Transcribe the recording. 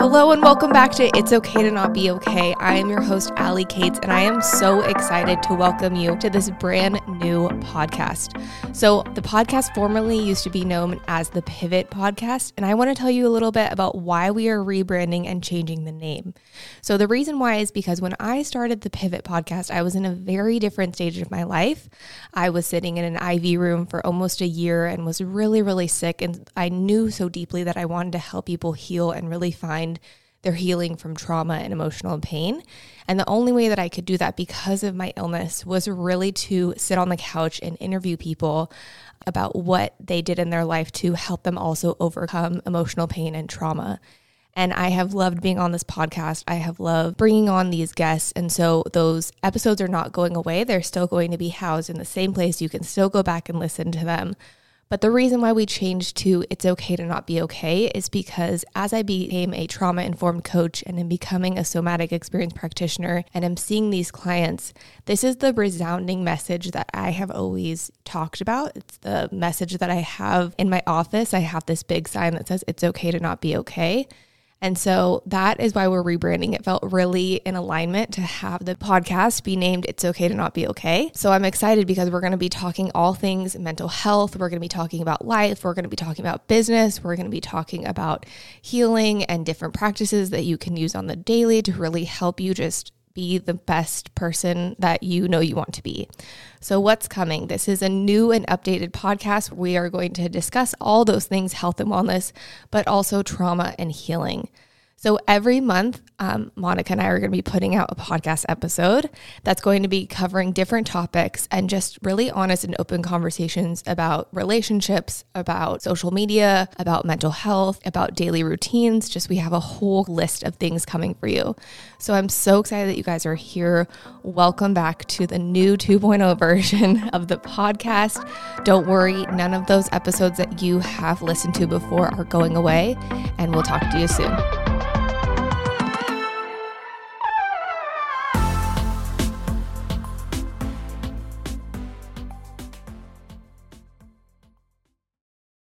Hello and welcome back to It's Okay to Not Be Okay. I am your host, Allie Cates, and I am so excited to welcome you to this brand new podcast. So, the podcast formerly used to be known as the Pivot Podcast, and I want to tell you a little bit about why we are rebranding and changing the name. So, the reason why is because when I started the Pivot Podcast, I was in a very different stage of my life. I was sitting in an IV room for almost a year and was really, really sick, and I knew so deeply that I wanted to help people heal and really find find their healing from trauma and emotional pain. And the only way that I could do that because of my illness was really to sit on the couch and interview people about what they did in their life to help them also overcome emotional pain and trauma. And I have loved being on this podcast. I have loved bringing on these guests. And so those episodes are not going away. They're still going to be housed in the same place. You can still go back and listen to them. But the reason why we changed to It's Okay to Not Be Okay is because as I became a trauma informed coach and am becoming a somatic experience practitioner and am seeing these clients, this is the resounding message that I have always talked about. It's the message that I have in my office. I have this big sign that says, It's okay to not be okay. And so that is why we're rebranding. It felt really in alignment to have the podcast be named It's Okay to Not Be Okay. So I'm excited because we're going to be talking all things mental health. We're going to be talking about life. We're going to be talking about business. We're going to be talking about healing and different practices that you can use on the daily to really help you just be the best person that you know you want to be. So, what's coming? This is a new and updated podcast. We are going to discuss all those things health and wellness, but also trauma and healing. So every month, um, Monica and I are going to be putting out a podcast episode that's going to be covering different topics and just really honest and open conversations about relationships, about social media, about mental health, about daily routines. Just we have a whole list of things coming for you. So I'm so excited that you guys are here. Welcome back to the new 2.0 version of the podcast. Don't worry, none of those episodes that you have listened to before are going away, and we'll talk to you soon.